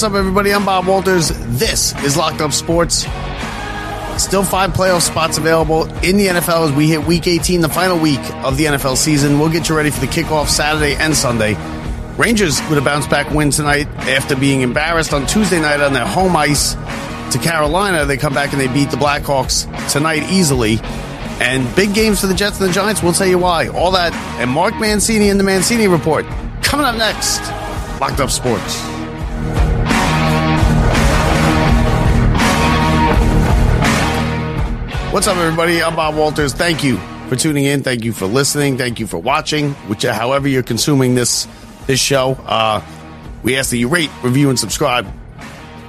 What's up, everybody? I'm Bob Walters. This is Locked Up Sports. Still five playoff spots available in the NFL as we hit week 18, the final week of the NFL season. We'll get you ready for the kickoff Saturday and Sunday. Rangers with a bounce back win tonight after being embarrassed on Tuesday night on their home ice to Carolina. They come back and they beat the Blackhawks tonight easily. And big games for the Jets and the Giants. We'll tell you why. All that and Mark Mancini and the Mancini Report coming up next. Locked Up Sports. What's up, everybody? I'm Bob Walters. Thank you for tuning in. Thank you for listening. Thank you for watching, which however you're consuming this this show. Uh, we ask that you rate, review, and subscribe.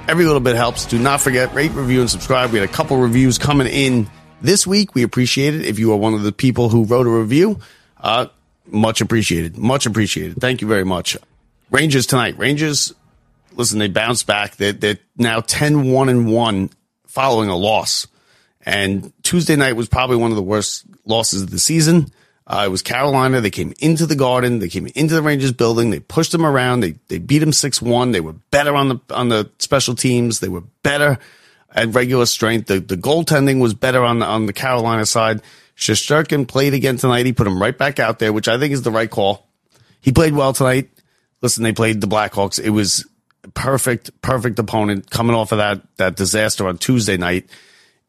Every little bit helps. Do not forget rate, review, and subscribe. We had a couple reviews coming in this week. We appreciate it. If you are one of the people who wrote a review, uh, much appreciated. Much appreciated. Thank you very much. Rangers tonight. Rangers. Listen, they bounced back. They're, they're now 10 1 and 1 following a loss. And Tuesday night was probably one of the worst losses of the season. Uh, it was Carolina. They came into the Garden. They came into the Rangers building. They pushed them around. They they beat them six one. They were better on the on the special teams. They were better at regular strength. The the goaltending was better on the on the Carolina side. Shesterkin played again tonight. He put him right back out there, which I think is the right call. He played well tonight. Listen, they played the Blackhawks. It was perfect, perfect opponent coming off of that that disaster on Tuesday night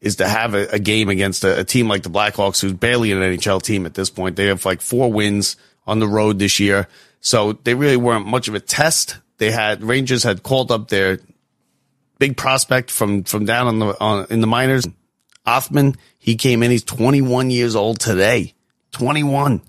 is to have a, a game against a, a, team like the Blackhawks, who's barely an NHL team at this point. They have like four wins on the road this year. So they really weren't much of a test. They had Rangers had called up their big prospect from, from down on the, on, in the minors. Othmann, he came in. He's 21 years old today. 21.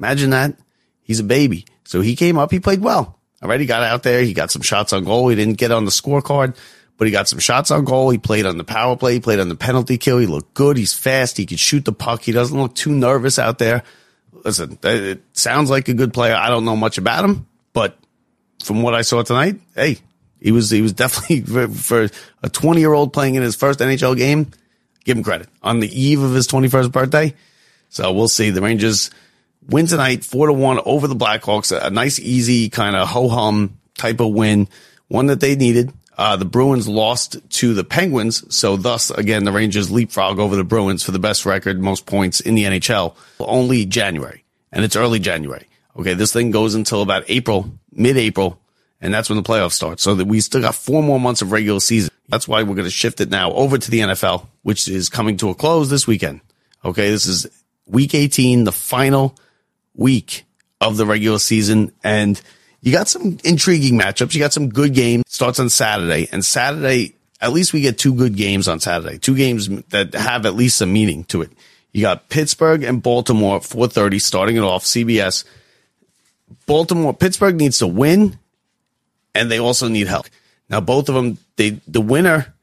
Imagine that. He's a baby. So he came up. He played well. All right. He got out there. He got some shots on goal. He didn't get on the scorecard but he got some shots on goal. He played on the power play. He played on the penalty kill. He looked good. He's fast. He could shoot the puck. He doesn't look too nervous out there. Listen, uh, it sounds like a good player. I don't know much about him, but from what I saw tonight, hey, he was he was definitely for, for a 20 year old playing in his first NHL game. Give him credit on the eve of his 21st birthday. So we'll see. The Rangers win tonight, four to one over the Blackhawks. A nice, easy kind of ho hum type of win, one that they needed. Uh, the Bruins lost to the Penguins, so thus again the Rangers leapfrog over the Bruins for the best record, most points in the NHL. Only January, and it's early January. Okay, this thing goes until about April, mid-April, and that's when the playoffs start. So that we still got four more months of regular season. That's why we're going to shift it now over to the NFL, which is coming to a close this weekend. Okay, this is week 18, the final week of the regular season, and you got some intriguing matchups. You got some good games. Starts on Saturday, and Saturday, at least we get two good games on Saturday. Two games that have at least some meaning to it. You got Pittsburgh and Baltimore, at 4:30, starting it off. CBS. Baltimore, Pittsburgh needs to win, and they also need help. Now, both of them, they the winner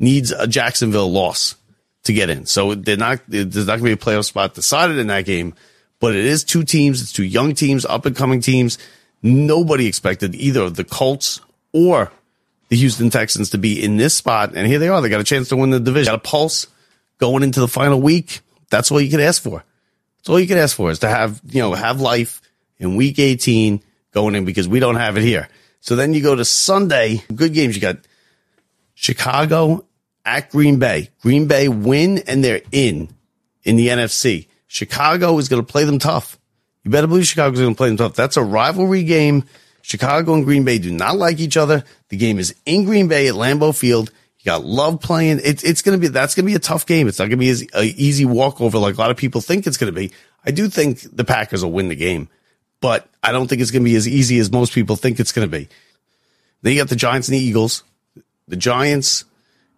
needs a Jacksonville loss to get in. So they're not there's not going to be a playoff spot decided in that game. But it is two teams. It's two young teams, up and coming teams Nobody expected either the Colts or the Houston Texans to be in this spot. And here they are. They got a chance to win the division. Got a pulse going into the final week. That's all you could ask for. That's all you could ask for is to have, you know, have life in week 18 going in because we don't have it here. So then you go to Sunday, good games. You got Chicago at Green Bay. Green Bay win and they're in in the NFC. Chicago is going to play them tough. You better believe Chicago's going to play them tough. That's a rivalry game. Chicago and Green Bay do not like each other. The game is in Green Bay at Lambeau Field. You got love playing. It's it's going to be that's going to be a tough game. It's not going to be as a easy walkover like a lot of people think it's going to be. I do think the Packers will win the game, but I don't think it's going to be as easy as most people think it's going to be. Then you got the Giants and the Eagles. The Giants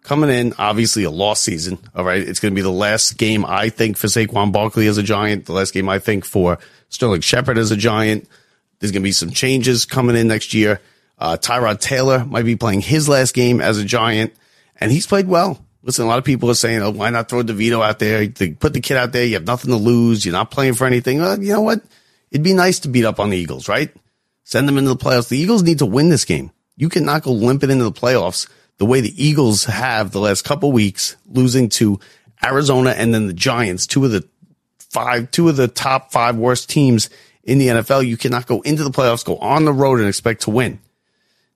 coming in, obviously a lost season. All right. It's going to be the last game, I think, for Saquon Barkley as a Giant, the last game, I think, for Sterling Shepard as a Giant. There's going to be some changes coming in next year. Uh, Tyrod Taylor might be playing his last game as a Giant, and he's played well. Listen, a lot of people are saying, oh, why not throw DeVito out there? Put the kid out there. You have nothing to lose. You're not playing for anything. Well, you know what? It'd be nice to beat up on the Eagles, right? Send them into the playoffs. The Eagles need to win this game. You cannot go limping into the playoffs the way the Eagles have the last couple weeks, losing to Arizona and then the Giants, two of the five, two of the top five worst teams in the NFL. You cannot go into the playoffs, go on the road and expect to win.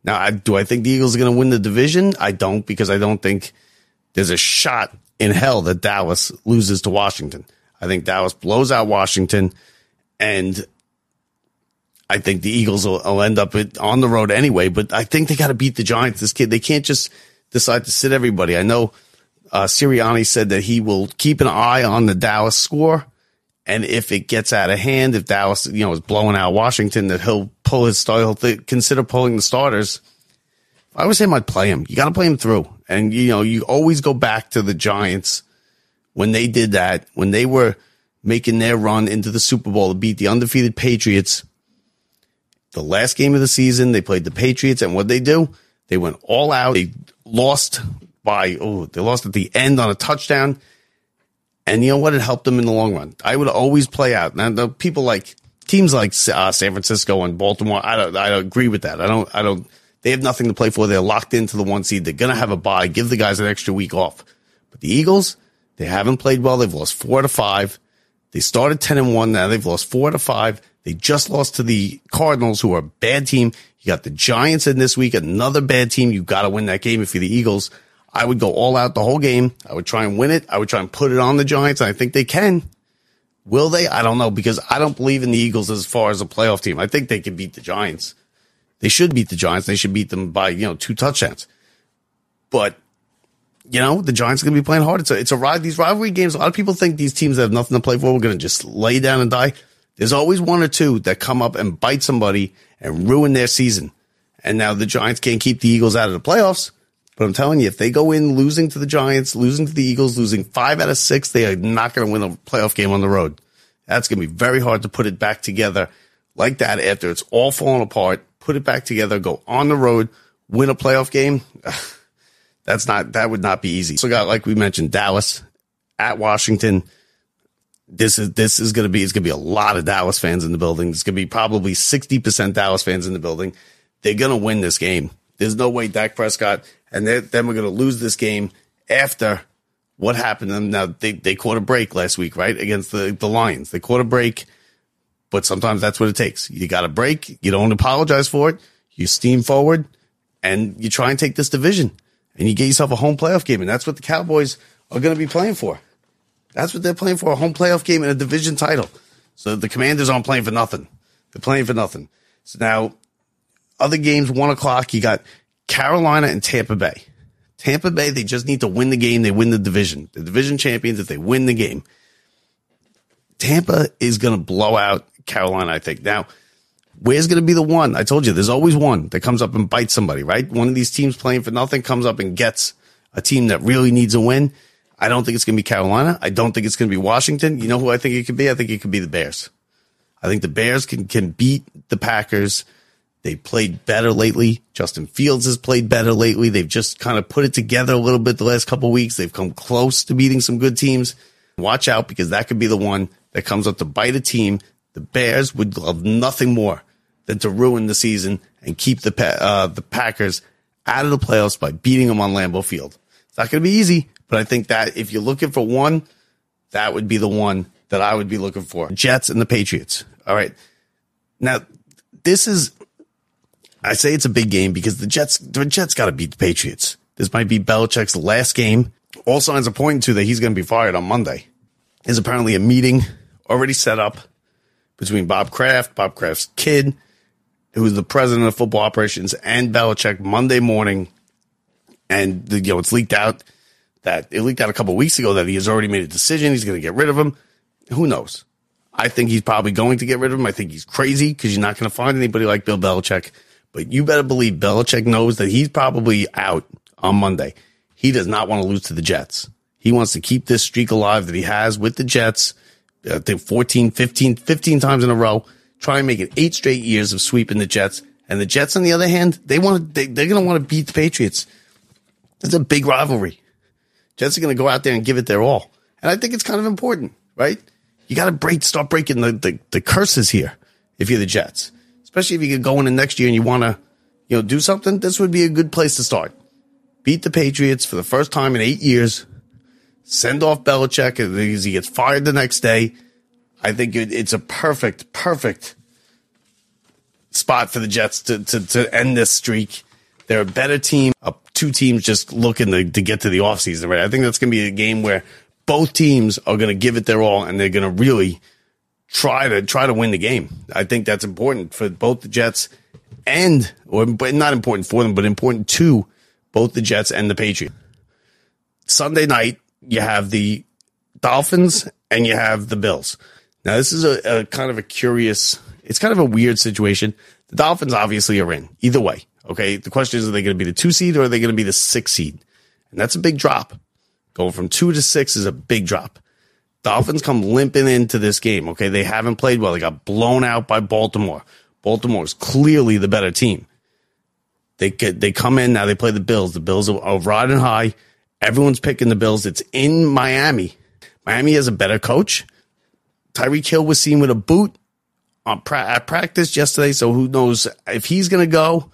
Now, I, do I think the Eagles are going to win the division? I don't because I don't think there's a shot in hell that Dallas loses to Washington. I think Dallas blows out Washington, and I think the Eagles will, will end up on the road anyway. But I think they got to beat the Giants. This kid, they can't just decide to sit everybody. I know uh, Sirianni said that he will keep an eye on the Dallas score. And if it gets out of hand, if Dallas, you know, is blowing out Washington, that he'll pull his start, th- consider pulling the starters. I would say I'd play him. You got to play him through. And, you know, you always go back to the Giants when they did that, when they were making their run into the Super Bowl to beat the undefeated Patriots. The last game of the season, they played the Patriots. And what they do? They went all out. They lost by, oh, they lost at the end on a touchdown. And you know what? It helped them in the long run. I would always play out. Now, the people like teams like uh, San Francisco and Baltimore, I don't, I don't agree with that. I don't, I don't, they have nothing to play for. They're locked into the one seed. They're to have a bye. Give the guys an extra week off. But the Eagles, they haven't played well. They've lost four to five. They started 10 and one. Now they've lost four to five. They just lost to the Cardinals, who are a bad team. You got the Giants in this week, another bad team. You got to win that game if you're the Eagles. I would go all out the whole game. I would try and win it. I would try and put it on the Giants. And I think they can. Will they? I don't know because I don't believe in the Eagles as far as a playoff team. I think they can beat the Giants. They should beat the Giants. They should beat them by, you know, two touchdowns. But, you know, the Giants are going to be playing hard. It's a, it's a ride. These rivalry games, a lot of people think these teams that have nothing to play for, we're going to just lay down and die. There's always one or two that come up and bite somebody and ruin their season. And now the Giants can't keep the Eagles out of the playoffs. But I'm telling you, if they go in losing to the Giants, losing to the Eagles, losing five out of six, they are not going to win a playoff game on the road. That's going to be very hard to put it back together like that after it's all fallen apart. Put it back together, go on the road, win a playoff game. That's not, that would not be easy. So got, like we mentioned, Dallas at Washington. This is, this is going to be, it's going to be a lot of Dallas fans in the building. It's going to be probably 60% Dallas fans in the building. They're going to win this game. There's no way Dak Prescott and then we're going to lose this game after what happened to them. Now they, they caught a break last week, right? Against the, the Lions. They caught a break, but sometimes that's what it takes. You got a break. You don't apologize for it. You steam forward and you try and take this division and you get yourself a home playoff game. And that's what the Cowboys are going to be playing for. That's what they're playing for a home playoff game and a division title. So the commanders aren't playing for nothing. They're playing for nothing. So now other games, one o'clock, you got Carolina and Tampa Bay. Tampa Bay, they just need to win the game. They win the division. The division champions, if they win the game. Tampa is going to blow out Carolina, I think. Now, where's going to be the one? I told you, there's always one that comes up and bites somebody, right? One of these teams playing for nothing comes up and gets a team that really needs a win. I don't think it's going to be Carolina. I don't think it's going to be Washington. You know who I think it could be? I think it could be the Bears. I think the Bears can, can beat the Packers they played better lately. Justin Fields has played better lately. They've just kind of put it together a little bit the last couple weeks. They've come close to beating some good teams. Watch out because that could be the one that comes up to bite a team. The Bears would love nothing more than to ruin the season and keep the uh, the Packers out of the playoffs by beating them on Lambeau Field. It's not going to be easy, but I think that if you're looking for one, that would be the one that I would be looking for. Jets and the Patriots. All right. Now, this is I say it's a big game because the Jets, the Jets got to beat the Patriots. This might be Belichick's last game. All signs are pointing to that he's going to be fired on Monday. There's apparently a meeting already set up between Bob Kraft, Bob Kraft's kid, who is the president of football operations, and Belichick Monday morning. And you know, it's leaked out that it leaked out a couple weeks ago that he has already made a decision. He's going to get rid of him. Who knows? I think he's probably going to get rid of him. I think he's crazy because you're not going to find anybody like Bill Belichick but you better believe Belichick knows that he's probably out on Monday. He does not want to lose to the Jets. He wants to keep this streak alive that he has with the Jets. Uh, I think 14, 15, 15 times in a row. Try and make it eight straight years of sweeping the Jets. And the Jets, on the other hand, they want they, they're going to want to beat the Patriots. It's a big rivalry. Jets are going to go out there and give it their all. And I think it's kind of important, right? You got to break, start breaking the, the, the curses here if you're the Jets especially if you get going in the next year and you want to, you know, do something, this would be a good place to start. Beat the Patriots for the first time in eight years. Send off Belichick because he gets fired the next day. I think it's a perfect, perfect spot for the Jets to, to, to end this streak They're a better team. Uh, two teams just looking to, to get to the offseason, right? I think that's going to be a game where both teams are going to give it their all and they're going to really try to try to win the game. I think that's important for both the Jets and or not important for them, but important to both the Jets and the Patriots. Sunday night, you have the Dolphins and you have the Bills. Now, this is a, a kind of a curious, it's kind of a weird situation. The Dolphins obviously are in either way. Okay. The question is, are they going to be the two seed or are they going to be the six seed? And that's a big drop. Going from two to six is a big drop. Dolphins come limping into this game. Okay. They haven't played well. They got blown out by Baltimore. Baltimore is clearly the better team. They they come in now. They play the Bills. The Bills are, are riding high. Everyone's picking the Bills. It's in Miami. Miami has a better coach. Tyreek Hill was seen with a boot on pra- at practice yesterday. So who knows if he's going to go?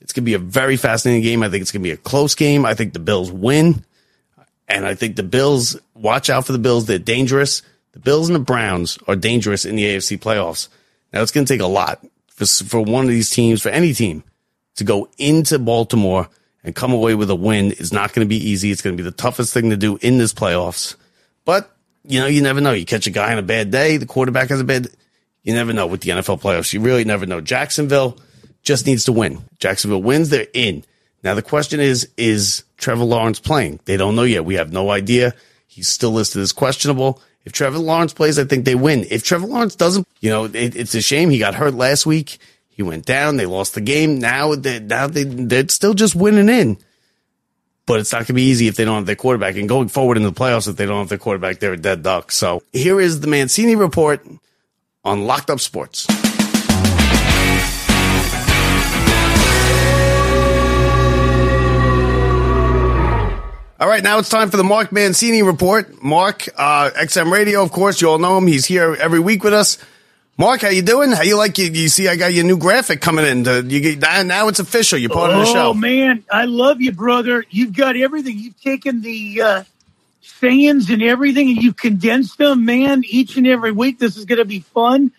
It's going to be a very fascinating game. I think it's going to be a close game. I think the Bills win. And I think the Bills, watch out for the Bills. They're dangerous. The Bills and the Browns are dangerous in the AFC playoffs. Now it's going to take a lot for, for one of these teams, for any team to go into Baltimore and come away with a win It's not going to be easy. It's going to be the toughest thing to do in this playoffs. But, you know, you never know. You catch a guy on a bad day, the quarterback has a bad, you never know with the NFL playoffs. You really never know. Jacksonville just needs to win. Jacksonville wins, they're in. Now the question is, is Trevor Lawrence playing? They don't know yet. We have no idea. He's still listed as questionable. If Trevor Lawrence plays, I think they win. If Trevor Lawrence doesn't, you know, it, it's a shame. He got hurt last week. He went down. They lost the game. Now they now they they're still just winning in. But it's not going to be easy if they don't have their quarterback. And going forward in the playoffs, if they don't have their quarterback, they're a dead duck. So here is the Mancini report on Locked Up Sports. All right, now it's time for the Mark Mancini report. Mark, uh, XM Radio, of course, you all know him. He's here every week with us. Mark, how you doing? How you like you? You see, I got your new graphic coming in. To, you get, now it's official. You're part oh, of the show. Oh man, I love you, brother. You've got everything. You've taken the uh, sayings and everything, and you've condensed them, man. Each and every week, this is going to be fun.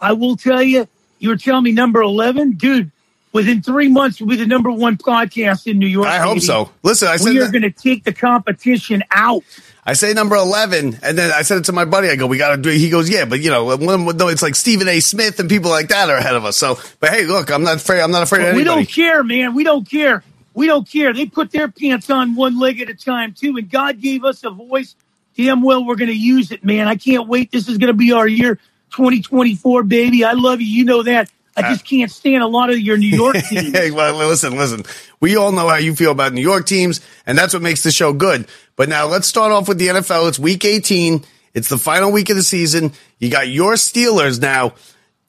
I will tell you. You were telling me number eleven, dude. Within three months, we'll be the number one podcast in New York. I hope so. Listen, I said we are going to take the competition out. I say number 11, and then I said it to my buddy. I go, we got to do it. He goes, yeah, but you know, no, it's like Stephen A. Smith and people like that are ahead of us. So, but hey, look, I'm not afraid. I'm not afraid of anything. We don't care, man. We don't care. We don't care. They put their pants on one leg at a time, too. And God gave us a voice. Damn well, we're going to use it, man. I can't wait. This is going to be our year 2024, baby. I love you. You know that. I uh, just can't stand a lot of your New York teams. well, listen, listen. We all know how you feel about New York teams, and that's what makes the show good. But now let's start off with the NFL. It's week 18. It's the final week of the season. You got your Steelers now.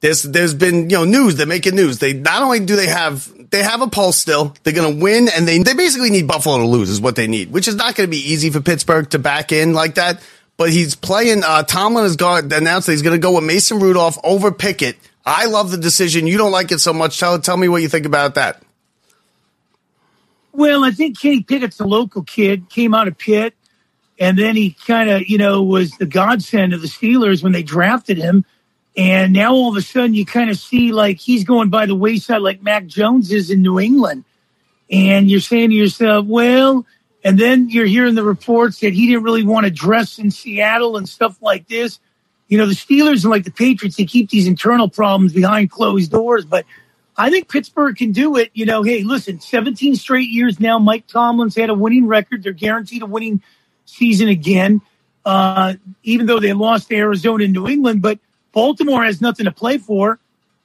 There's there's been you know news. They're making news. They not only do they have they have a pulse still. They're going to win, and they they basically need Buffalo to lose is what they need, which is not going to be easy for Pittsburgh to back in like that. But he's playing. Uh, Tomlin has got announced that he's going to go with Mason Rudolph over Pickett. I love the decision. You don't like it so much. Tell tell me what you think about that. Well, I think Kenny Pickett's a local kid, came out of Pitt, and then he kind of, you know, was the godsend of the Steelers when they drafted him. And now all of a sudden you kind of see like he's going by the wayside like Mac Jones is in New England. And you're saying to yourself, well, and then you're hearing the reports that he didn't really want to dress in Seattle and stuff like this. You know, the Steelers and like the Patriots, they keep these internal problems behind closed doors, but I think Pittsburgh can do it. You know, hey, listen, 17 straight years now. Mike Tomlin's had a winning record. They're guaranteed a winning season again, uh, even though they lost to Arizona and New England. But Baltimore has nothing to play for.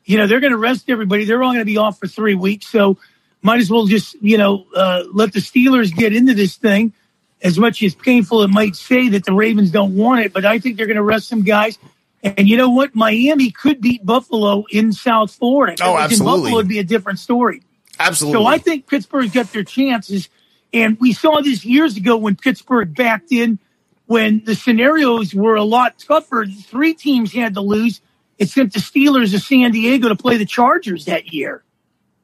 You know, they're going to rest everybody. They're all going to be off for three weeks. So might as well just, you know, uh, let the Steelers get into this thing. As much as painful it might say that the Ravens don't want it, but I think they're going to rest some guys. And you know what? Miami could beat Buffalo in South Florida. Oh, absolutely. Buffalo would be a different story. Absolutely. So I think Pittsburgh's got their chances. And we saw this years ago when Pittsburgh backed in when the scenarios were a lot tougher. Three teams had to lose. It sent the Steelers of San Diego to play the Chargers that year.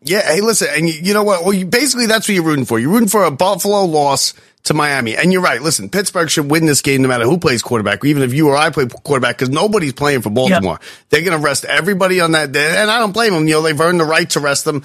Yeah. Hey, listen, and you, you know what? Well, you, basically that's what you're rooting for. You're rooting for a Buffalo loss to Miami. And you're right. Listen, Pittsburgh should win this game no matter who plays quarterback, even if you or I play quarterback, because nobody's playing for Baltimore. Yep. They're going to rest everybody on that day. And I don't blame them. You know, they've earned the right to rest them.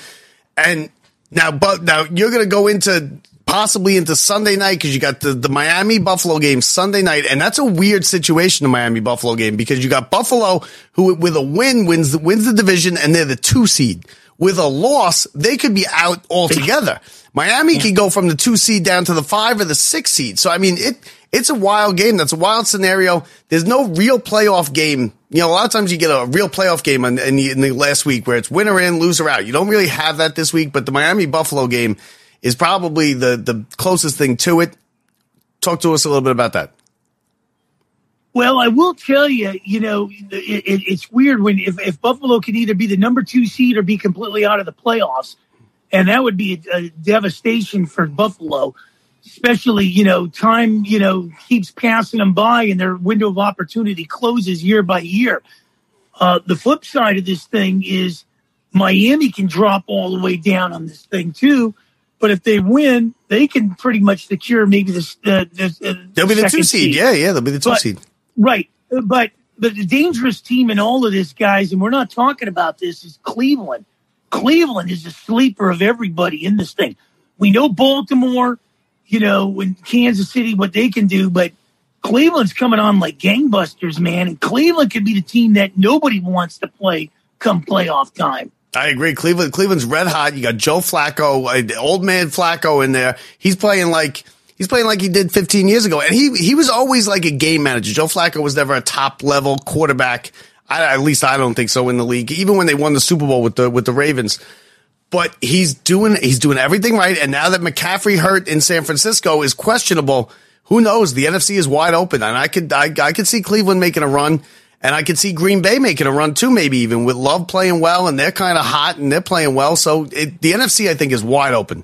And Now, but now you're going to go into possibly into Sunday night because you got the, the Miami Buffalo game Sunday night, and that's a weird situation, the Miami Buffalo game, because you got Buffalo who with a win wins the, wins the division and they're the two seed. With a loss, they could be out altogether. Miami could go from the two seed down to the five or the six seed. So I mean, it it's a wild game. That's a wild scenario. There's no real playoff game. You know, a lot of times you get a real playoff game in, in, the, in the last week where it's winner in, loser out. You don't really have that this week, but the Miami Buffalo game is probably the the closest thing to it. Talk to us a little bit about that. Well, I will tell you, you know, it, it, it's weird when if, if Buffalo can either be the number two seed or be completely out of the playoffs, and that would be a, a devastation for Buffalo especially, you know, time, you know, keeps passing them by and their window of opportunity closes year by year. Uh, the flip side of this thing is Miami can drop all the way down on this thing too. But if they win, they can pretty much secure maybe this. Uh, uh, they'll be the two seed. seed. Yeah, yeah, they'll be the two but, seed. Right, but but the dangerous team in all of this, guys, and we're not talking about this, is Cleveland. Cleveland is the sleeper of everybody in this thing. We know Baltimore you know, when Kansas City, what they can do, but Cleveland's coming on like gangbusters, man. And Cleveland could be the team that nobody wants to play come playoff time. I agree. Cleveland, Cleveland's red hot. You got Joe Flacco, uh, old man Flacco in there. He's playing like, he's playing like he did 15 years ago. And he, he was always like a game manager. Joe Flacco was never a top level quarterback. I, at least I don't think so in the league. Even when they won the Super Bowl with the, with the Ravens but he's doing he's doing everything right. And now that McCaffrey hurt in San Francisco is questionable, who knows? The NFC is wide open, and I could I, I could see Cleveland making a run, and I could see Green Bay making a run too, maybe even with Love playing well, and they're kind of hot and they're playing well. So it, the NFC I think is wide open.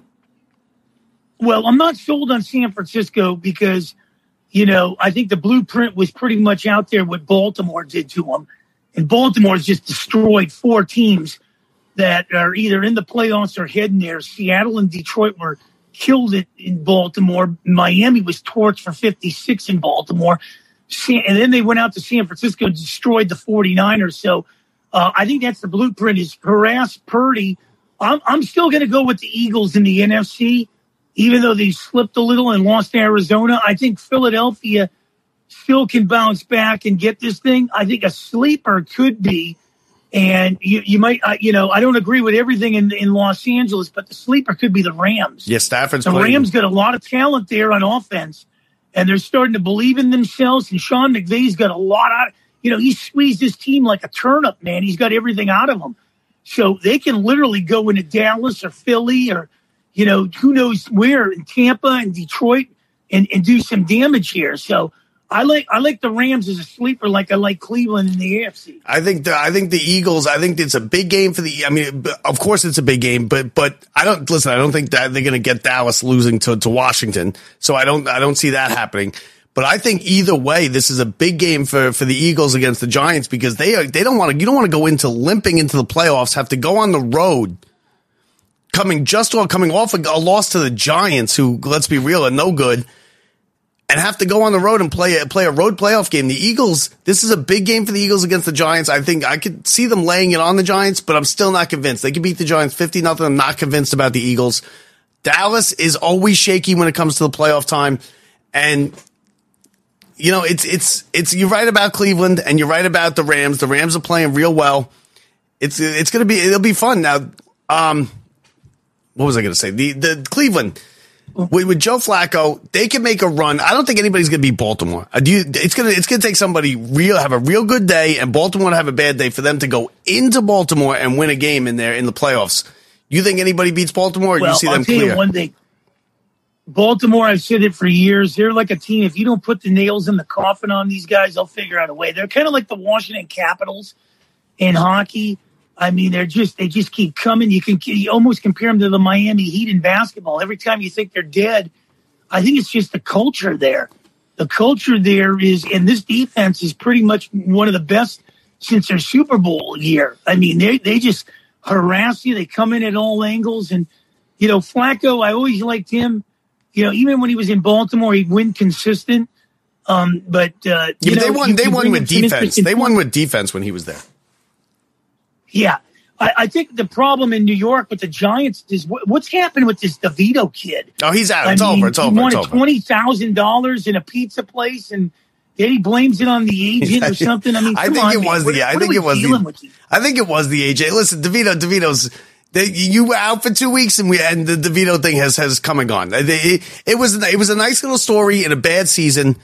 Well, I'm not sold on San Francisco because you know I think the blueprint was pretty much out there what Baltimore did to them, and Baltimore's just destroyed four teams that are either in the playoffs or heading there. Seattle and Detroit were killed it in Baltimore. Miami was torched for 56 in Baltimore. And then they went out to San Francisco and destroyed the 49ers. So uh, I think that's the blueprint is harass Purdy. I'm, I'm still going to go with the Eagles in the NFC, even though they slipped a little and lost to Arizona. I think Philadelphia still can bounce back and get this thing. I think a sleeper could be and you, you might, uh, you know, I don't agree with everything in, in Los Angeles, but the sleeper could be the Rams. Yeah, Stafford's the playing. Rams got a lot of talent there on offense, and they're starting to believe in themselves. And Sean McVay's got a lot out. You know, he squeezed his team like a turnip, man. He's got everything out of them, so they can literally go into Dallas or Philly or, you know, who knows where in Tampa and Detroit and, and do some damage here. So I like I like the Rams as a sleeper, like I like Cleveland in the AFC. I think the I think the Eagles. I think it's a big game for the. I mean, of course it's a big game, but but I don't listen. I don't think that they're going to get Dallas losing to to Washington. So I don't I don't see that happening. But I think either way, this is a big game for for the Eagles against the Giants because they are they don't want to. You don't want to go into limping into the playoffs. Have to go on the road. Coming just off coming off a, a loss to the Giants, who let's be real are no good and have to go on the road and play a, play a road playoff game. The Eagles, this is a big game for the Eagles against the Giants. I think I could see them laying it on the Giants, but I'm still not convinced. They could beat the Giants 50 nothing. I'm not convinced about the Eagles. Dallas is always shaky when it comes to the playoff time. And you know, it's it's it's you're right about Cleveland and you're right about the Rams. The Rams are playing real well. It's it's going to be it'll be fun. Now um what was I going to say? The the Cleveland with, with, Joe Flacco, they can make a run. I don't think anybody's going to beat Baltimore. Uh, you, it's going to it's going to take somebody real have a real good day, and Baltimore to have a bad day for them to go into Baltimore and win a game in there in the playoffs. You think anybody beats Baltimore? Or well, you see I'll them tell clear? You one thing. Baltimore, I've said it for years. They're like a team. If you don't put the nails in the coffin on these guys, they'll figure out a way. They're kind of like the Washington Capitals in hockey I mean, they're just they just keep coming. You can you almost compare them to the Miami Heat in basketball. Every time you think they're dead, I think it's just the culture there. The culture there is, and this defense is pretty much one of the best since their Super Bowl year. I mean, they they just harass you. They come in at all angles, and you know, Flacco. I always liked him. You know, even when he was in Baltimore, he'd win consistent. Um, but uh, yeah, know, they won. They won with defense. They won with defense when he was there. Yeah. I, I, think the problem in New York with the Giants is what, what's happened with this DeVito kid. Oh, he's out. It's I mean, over. It's over. He wanted twenty thousand dollars in a pizza place, and then he blames it on the agent or something. I mean, I think on, it was man. the. What, I think it was the. I think it was the agent. Listen, DeVito. DeVito's. They, you were out for two weeks, and we and the DeVito thing has has come and gone. It, it was it was a nice little story in a bad season,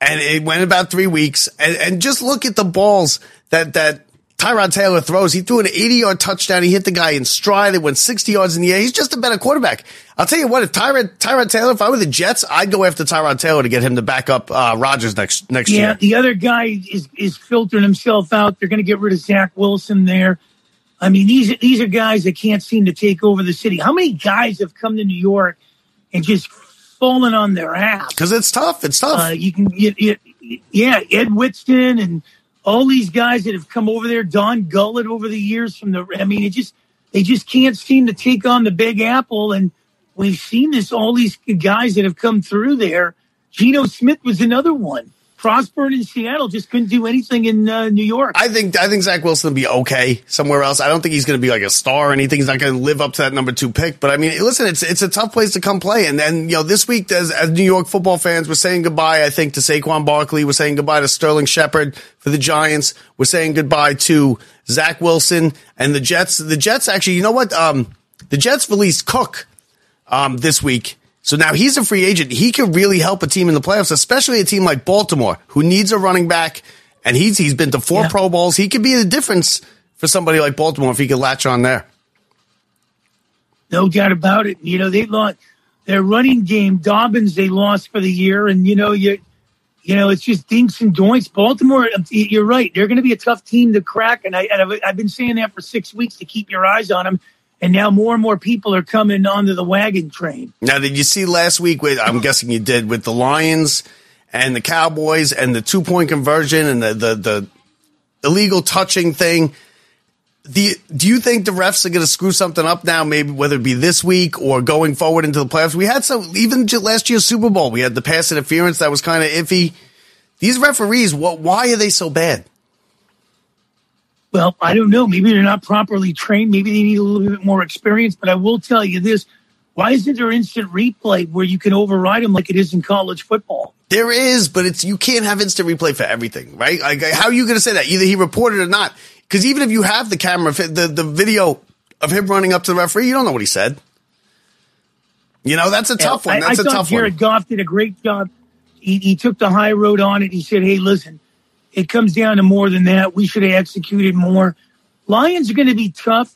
and it went about three weeks. And, and just look at the balls that that Tyrod Taylor throws. He threw an 80 yard touchdown. He hit the guy in stride. It went 60 yards in the air. He's just a better quarterback. I'll tell you what, if Tyrod, Tyrod Taylor, if I were the Jets, I'd go after Tyrod Taylor to get him to back up uh, Rodgers next next yeah, year. Yeah, the other guy is is filtering himself out. They're going to get rid of Zach Wilson there. I mean, these these are guys that can't seem to take over the city. How many guys have come to New York and just fallen on their ass? Because it's tough. It's tough. Uh, you can, you, yeah, Ed Whitson and all these guys that have come over there, Don Gullett over the years from the, I mean, it just, they just can't seem to take on the big apple. And we've seen this, all these guys that have come through there. Geno Smith was another one prospered in Seattle, just couldn't do anything in uh, New York. I think I think Zach Wilson will be okay somewhere else. I don't think he's going to be like a star or anything. He's not going to live up to that number two pick. But I mean, listen, it's it's a tough place to come play. And then you know, this week as, as New York football fans, we're saying goodbye. I think to Saquon Barkley, we're saying goodbye to Sterling Shepard for the Giants. We're saying goodbye to Zach Wilson and the Jets. The Jets actually, you know what? Um, the Jets released Cook um, this week. So now he's a free agent. He can really help a team in the playoffs, especially a team like Baltimore, who needs a running back. And he's he's been to four yeah. Pro Bowls. He could be the difference for somebody like Baltimore if he could latch on there. No doubt about it. You know, they lost their running game. Dobbins they lost for the year, and you know you, you know it's just dinks and doinks. Baltimore, um, you're right. They're going to be a tough team to crack, and I and I've, I've been saying that for six weeks to keep your eyes on them and now more and more people are coming onto the wagon train. Now, did you see last week? With I'm guessing you did with the Lions and the Cowboys and the two point conversion and the the, the illegal touching thing. The, do you think the refs are going to screw something up now? Maybe whether it be this week or going forward into the playoffs. We had some even last year's Super Bowl. We had the pass interference that was kind of iffy. These referees, what? Why are they so bad? Well, I don't know. Maybe they're not properly trained. Maybe they need a little bit more experience. But I will tell you this: why isn't there instant replay where you can override them like it is in college football? There is, but it's you can't have instant replay for everything, right? Like, how are you going to say that? Either he reported or not. Because even if you have the camera, the the video of him running up to the referee, you don't know what he said. You know, that's a tough one. That's I, I a tough one. Jared one. Goff did a great job. He, he took the high road on it. He said, "Hey, listen, it comes down to more than that. We should have executed more. Lions are going to be tough,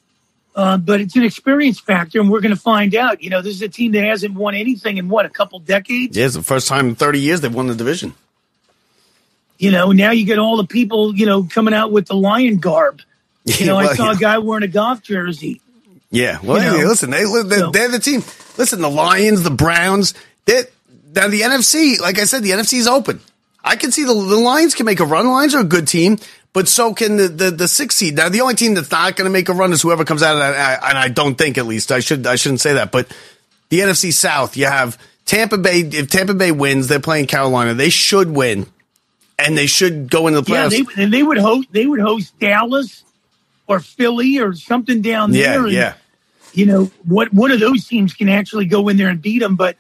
uh, but it's an experience factor, and we're going to find out. You know, this is a team that hasn't won anything in what a couple decades. Yeah, it's the first time in 30 years they've won the division. You know, now you get all the people, you know, coming out with the lion garb. You know, well, I saw yeah. a guy wearing a Goff jersey. Yeah, well, you know? listen, they, they're, so, they're the team. Listen, the Lions, the Browns, they now the NFC. Like I said, the NFC is open. I can see the, the Lions can make a run. The Lions are a good team, but so can the, the, the six seed. Now, the only team that's not going to make a run is whoever comes out of that. Uh, and I don't think, at least, I should I shouldn't say that. But the NFC South, you have Tampa Bay. If Tampa Bay wins, they're playing Carolina. They should win, and they should go into the playoffs. Yeah, they, and they would host. They would host Dallas or Philly or something down there. Yeah, and, yeah. You know what? One of those teams can actually go in there and beat them, but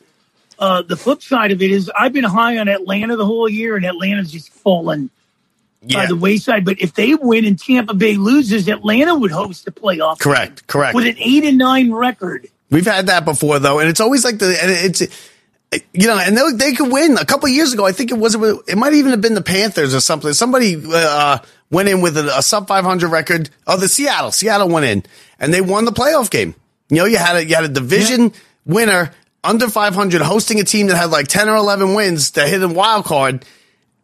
uh, the flip side of it is I've been high on Atlanta the whole year, and Atlanta's just fallen yeah. by the wayside. But if they win and Tampa Bay loses, Atlanta would host the playoff. Correct, correct. With an eight and nine record. We've had that before though, and it's always like the and it's you know, and they, they could win. A couple years ago, I think it was it might even have been the Panthers or something. Somebody uh, went in with a, a sub 500 record. Oh, the Seattle, Seattle went in and they won the playoff game. You know, you had a you had a division yeah. winner under 500 hosting a team that had like 10 or 11 wins that hit a wild card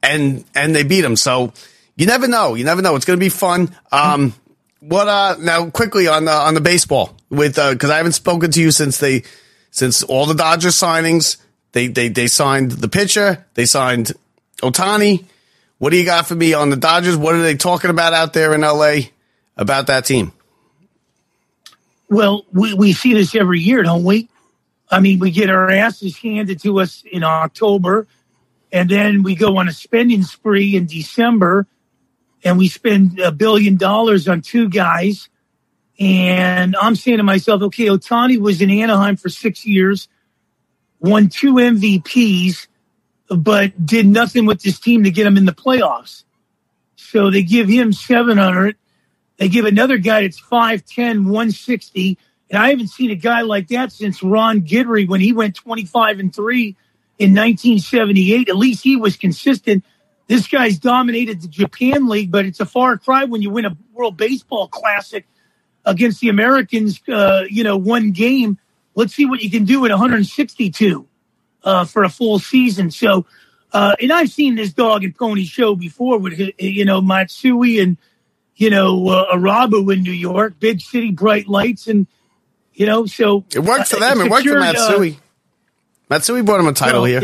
and, and they beat them. So you never know. You never know. It's going to be fun. Um, what, uh, now quickly on the, on the baseball with, uh, cause I haven't spoken to you since they, since all the Dodgers signings, they, they, they signed the pitcher, they signed Ohtani. What do you got for me on the Dodgers? What are they talking about out there in LA about that team? Well, we, we see this every year, don't we? I mean, we get our asses handed to us in October, and then we go on a spending spree in December, and we spend a billion dollars on two guys, And I'm saying to myself, okay, Ohtani was in Anaheim for six years, won two MVPs, but did nothing with this team to get him in the playoffs. So they give him 700. They give another guy that's 5'10, 160. And I haven't seen a guy like that since Ron Guidry when he went 25 and 3 in 1978. At least he was consistent. This guy's dominated the Japan League, but it's a far cry when you win a World Baseball Classic against the Americans, uh, you know, one game. Let's see what you can do at 162 uh, for a full season. So, uh, and I've seen this dog and pony show before with, you know, Matsui and, you know, uh, Irabu in New York, big city, bright lights. And, you know, so it worked for them. It worked for uh, Matsui. Matsui brought him a title well, here.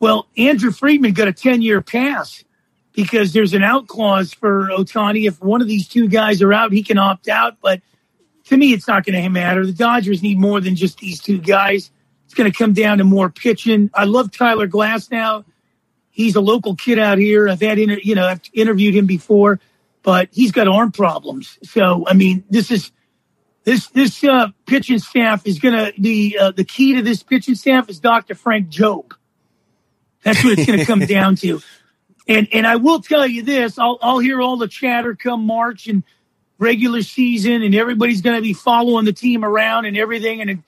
Well, Andrew Friedman got a 10 year pass because there's an out clause for Ohtani. If one of these two guys are out, he can opt out. But to me, it's not going to matter. The Dodgers need more than just these two guys. It's going to come down to more pitching. I love Tyler Glasnow. He's a local kid out here. I've had, inter- you know, I've interviewed him before, but he's got arm problems. So, I mean, this is this this uh, pitching staff is going to be uh, the key to this pitching staff is Dr. Frank Jobe. That's what it's going to come down to. And and I will tell you this: I'll I'll hear all the chatter come March and regular season, and everybody's going to be following the team around and everything, and it,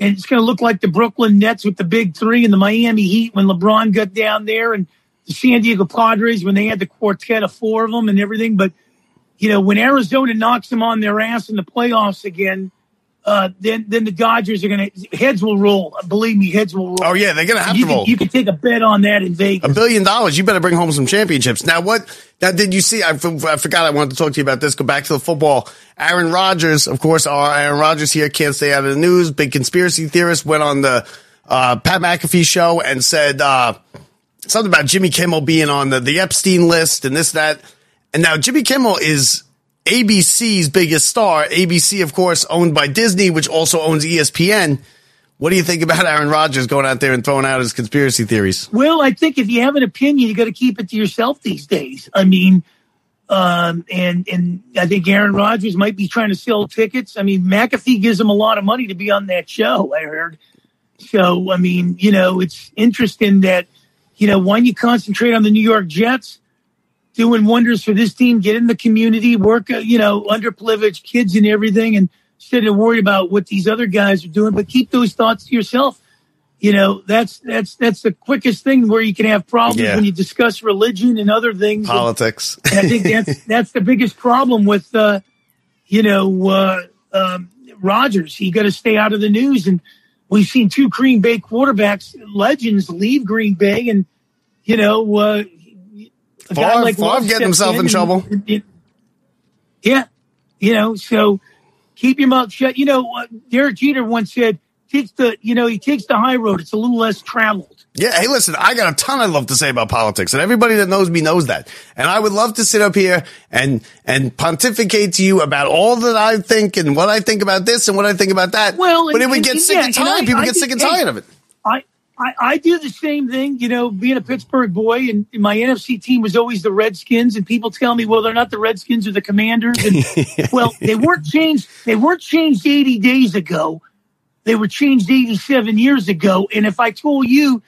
and it's going to look like the Brooklyn Nets with the big three and the Miami Heat when LeBron got down there, and the San Diego Padres when they had the quartet of four of them and everything. But you know, when Arizona knocks them on their ass in the playoffs again, uh, then then the Dodgers are going to heads will roll. Believe me, heads will roll. Oh yeah, they're going to have you to can, roll. You can take a bet on that in Vegas. A billion dollars. You better bring home some championships. Now what? Now did you see? I, f- I forgot. I wanted to talk to you about this. Go back to the football. Aaron Rodgers, of course, our Aaron Rodgers here can't stay out of the news. Big conspiracy theorist went on the uh, Pat McAfee show and said uh, something about Jimmy Kimmel being on the, the Epstein list and this that. And now Jimmy Kimmel is ABC's biggest star. ABC, of course, owned by Disney, which also owns ESPN. What do you think about Aaron Rodgers going out there and throwing out his conspiracy theories? Well, I think if you have an opinion, you got to keep it to yourself these days. I mean, um, and and I think Aaron Rodgers might be trying to sell tickets. I mean, McAfee gives him a lot of money to be on that show. I heard. So I mean, you know, it's interesting that you know why don't you concentrate on the New York Jets? Doing wonders for this team, get in the community, work, uh, you know, under underprivileged kids and everything, and instead of worried about what these other guys are doing. But keep those thoughts to yourself. You know, that's that's that's the quickest thing where you can have problems yeah. when you discuss religion and other things. Politics. And, and I think that's that's the biggest problem with, uh, you know, uh, um, Rodgers. You got to stay out of the news, and we've seen two Green Bay quarterbacks, legends, leave Green Bay, and you know, uh, a Favre, guy like Favre getting himself in, in trouble. yeah, you know, so keep your mouth shut. You know, uh, Derek Jeter once said, "Takes the you know he takes the high road. It's a little less traveled." Yeah, hey, listen, I got a ton I love to say about politics, and everybody that knows me knows that. And I would love to sit up here and and pontificate to you about all that I think and what I think about this and what I think about that. Well, but and, it would get and, sick yeah, and tired. I, People I get sick and tired of it. I I, I do the same thing, you know, being a Pittsburgh boy, and my NFC team was always the Redskins, and people tell me, well, they're not the Redskins or the Commanders, and well, they weren't changed. They weren't changed 80 days ago. They were changed 87 years ago. And if I told you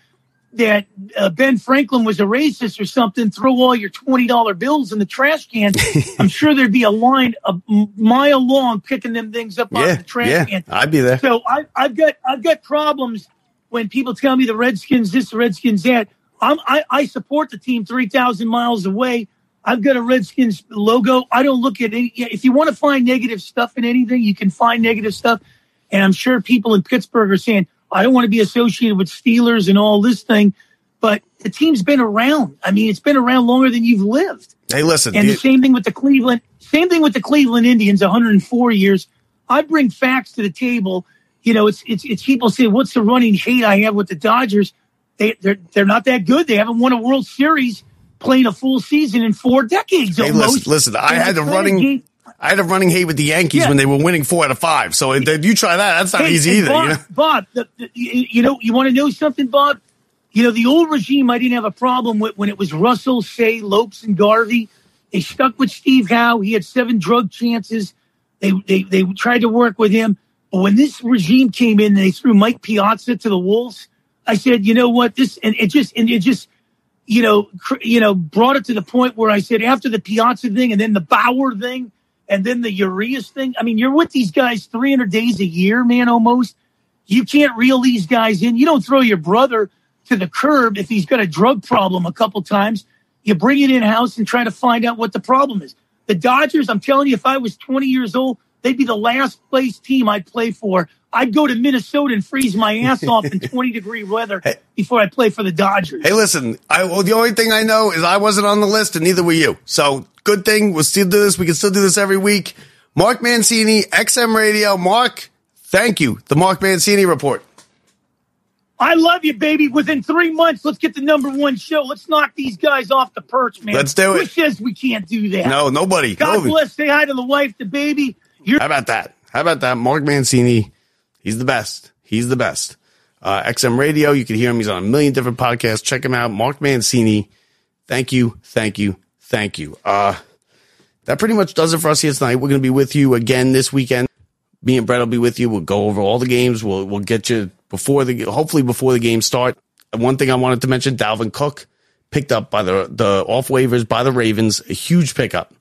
that uh, Ben Franklin was a racist or something, throw all your $20 bills in the trash can. I'm sure there'd be a line a mile long picking them things up yeah, out of the trash yeah, can. I'd be there. So I, I've got I've got problems when people tell me the Redskins this, the Redskins that. I'm, I, I support the team 3,000 miles away. I've got a Redskins logo. I don't look at any. If you want to find negative stuff in anything, you can find negative stuff. And I'm sure people in Pittsburgh are saying, I don't want to be associated with Steelers and all this thing. But the team's been around. I mean, it's been around longer than you've lived. Hey, listen. And the same thing with the Cleveland, same thing with the Cleveland Indians, 104 years. I bring facts to the table you know, it's it's it's people say, "What's the running hate I have with the Dodgers?" They they're they're not that good. They haven't won a World Series playing a full season in four decades. Hey, almost. listen, listen. I had a running. I had a running hate with the Yankees yeah. when they were winning four out of five. So if you try that, that's not hey, easy either. Bob, you know, Bob the, the, you know, you want to know something, Bob? You know, the old regime, I didn't have a problem with when it was Russell, Cey, Lopes, and Garvey. They stuck with Steve Howe. He had seven drug chances. They, they, they tried to work with him. When this regime came in they threw Mike Piazza to the Wolves, I said, you know what? This, and it just, and it just, you know, cr- you know, brought it to the point where I said after the Piazza thing and then the Bauer thing and then the Urias thing. I mean, you're with these guys 300 days a year, man, almost. You can't reel these guys in. You don't throw your brother to the curb if he's got a drug problem a couple times. You bring it in house and try to find out what the problem is. The Dodgers, I'm telling you, if I was 20 years old, they'd be the last place team I'd play for. I'd go to Minnesota and freeze my ass off in 20 degree weather Hey. before I play for the Dodgers. Hey, listen, I, well, the only thing I know is I wasn't on the list and neither were you. So good thing we'll still do this. We can still do this every week. Mark Mancini, XM Radio. Mark, thank you. The Mark Mancini report. I love you, baby. Within three months, let's get the number one show. Let's knock these guys off the perch, man. Let's do Who it. says we can't do that? No, nobody. God nobody. bless. Say hi to the wife, the baby. How about that? How about that? Mark Mancini, he's the best. He's the best. Uh, XM Radio, you can hear him. He's on a million different podcasts. Check him out. Mark Mancini. Thank you. Thank you. Thank you. Uh, that pretty much does it for us here tonight. We're going to be with you again this weekend. Me and Brett will be with you. We'll go over all the games. We'll, we'll get you before the, hopefully before the games start. One thing I wanted to mention, Dalvin Cook picked up by the, the off waivers by the Ravens, a huge pickup.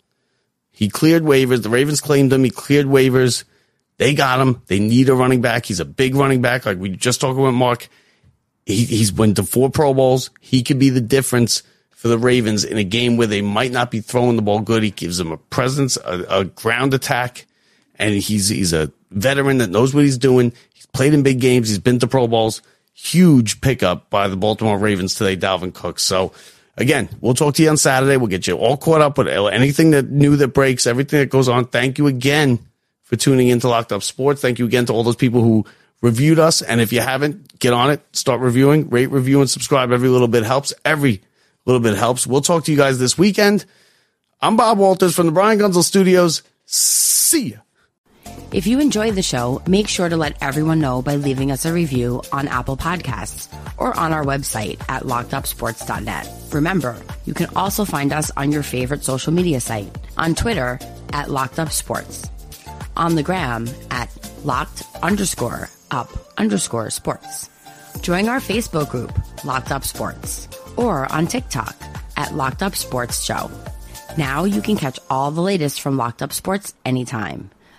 He cleared waivers. The Ravens claimed him. He cleared waivers. They got him. They need a running back. He's a big running back. Like we just talked about Mark. He, he's went to four Pro Bowls. He could be the difference for the Ravens in a game where they might not be throwing the ball good. He gives them a presence, a, a ground attack, and he's he's a veteran that knows what he's doing. He's played in big games. He's been to Pro Bowls. Huge pickup by the Baltimore Ravens today, Dalvin Cook. So again, we'll talk to you on Saturday. We'll get you all caught up with anything that new that breaks, everything that goes on. Thank you again for tuning into Locked Up Sports. Thank you again to all those people who reviewed us. And if you haven't, get on it, start reviewing, rate, review, and subscribe. Every little bit helps. Every little bit helps. We'll talk to you guys this weekend. I'm Bob Walters from the Brian Gunzel Studios. See ya. If you enjoyed the show, make sure to let everyone know by leaving us a review on Apple Podcasts or on our website at lockedupsports.net. Remember, you can also find us on your favorite social media site, on Twitter at lockedupsports, on the gram at locked underscore up underscore sports. Join our Facebook group, Locked Up Sports, or on TikTok at Locked Up Sports Show. Now you can catch all the latest from Locked Up Sports anytime.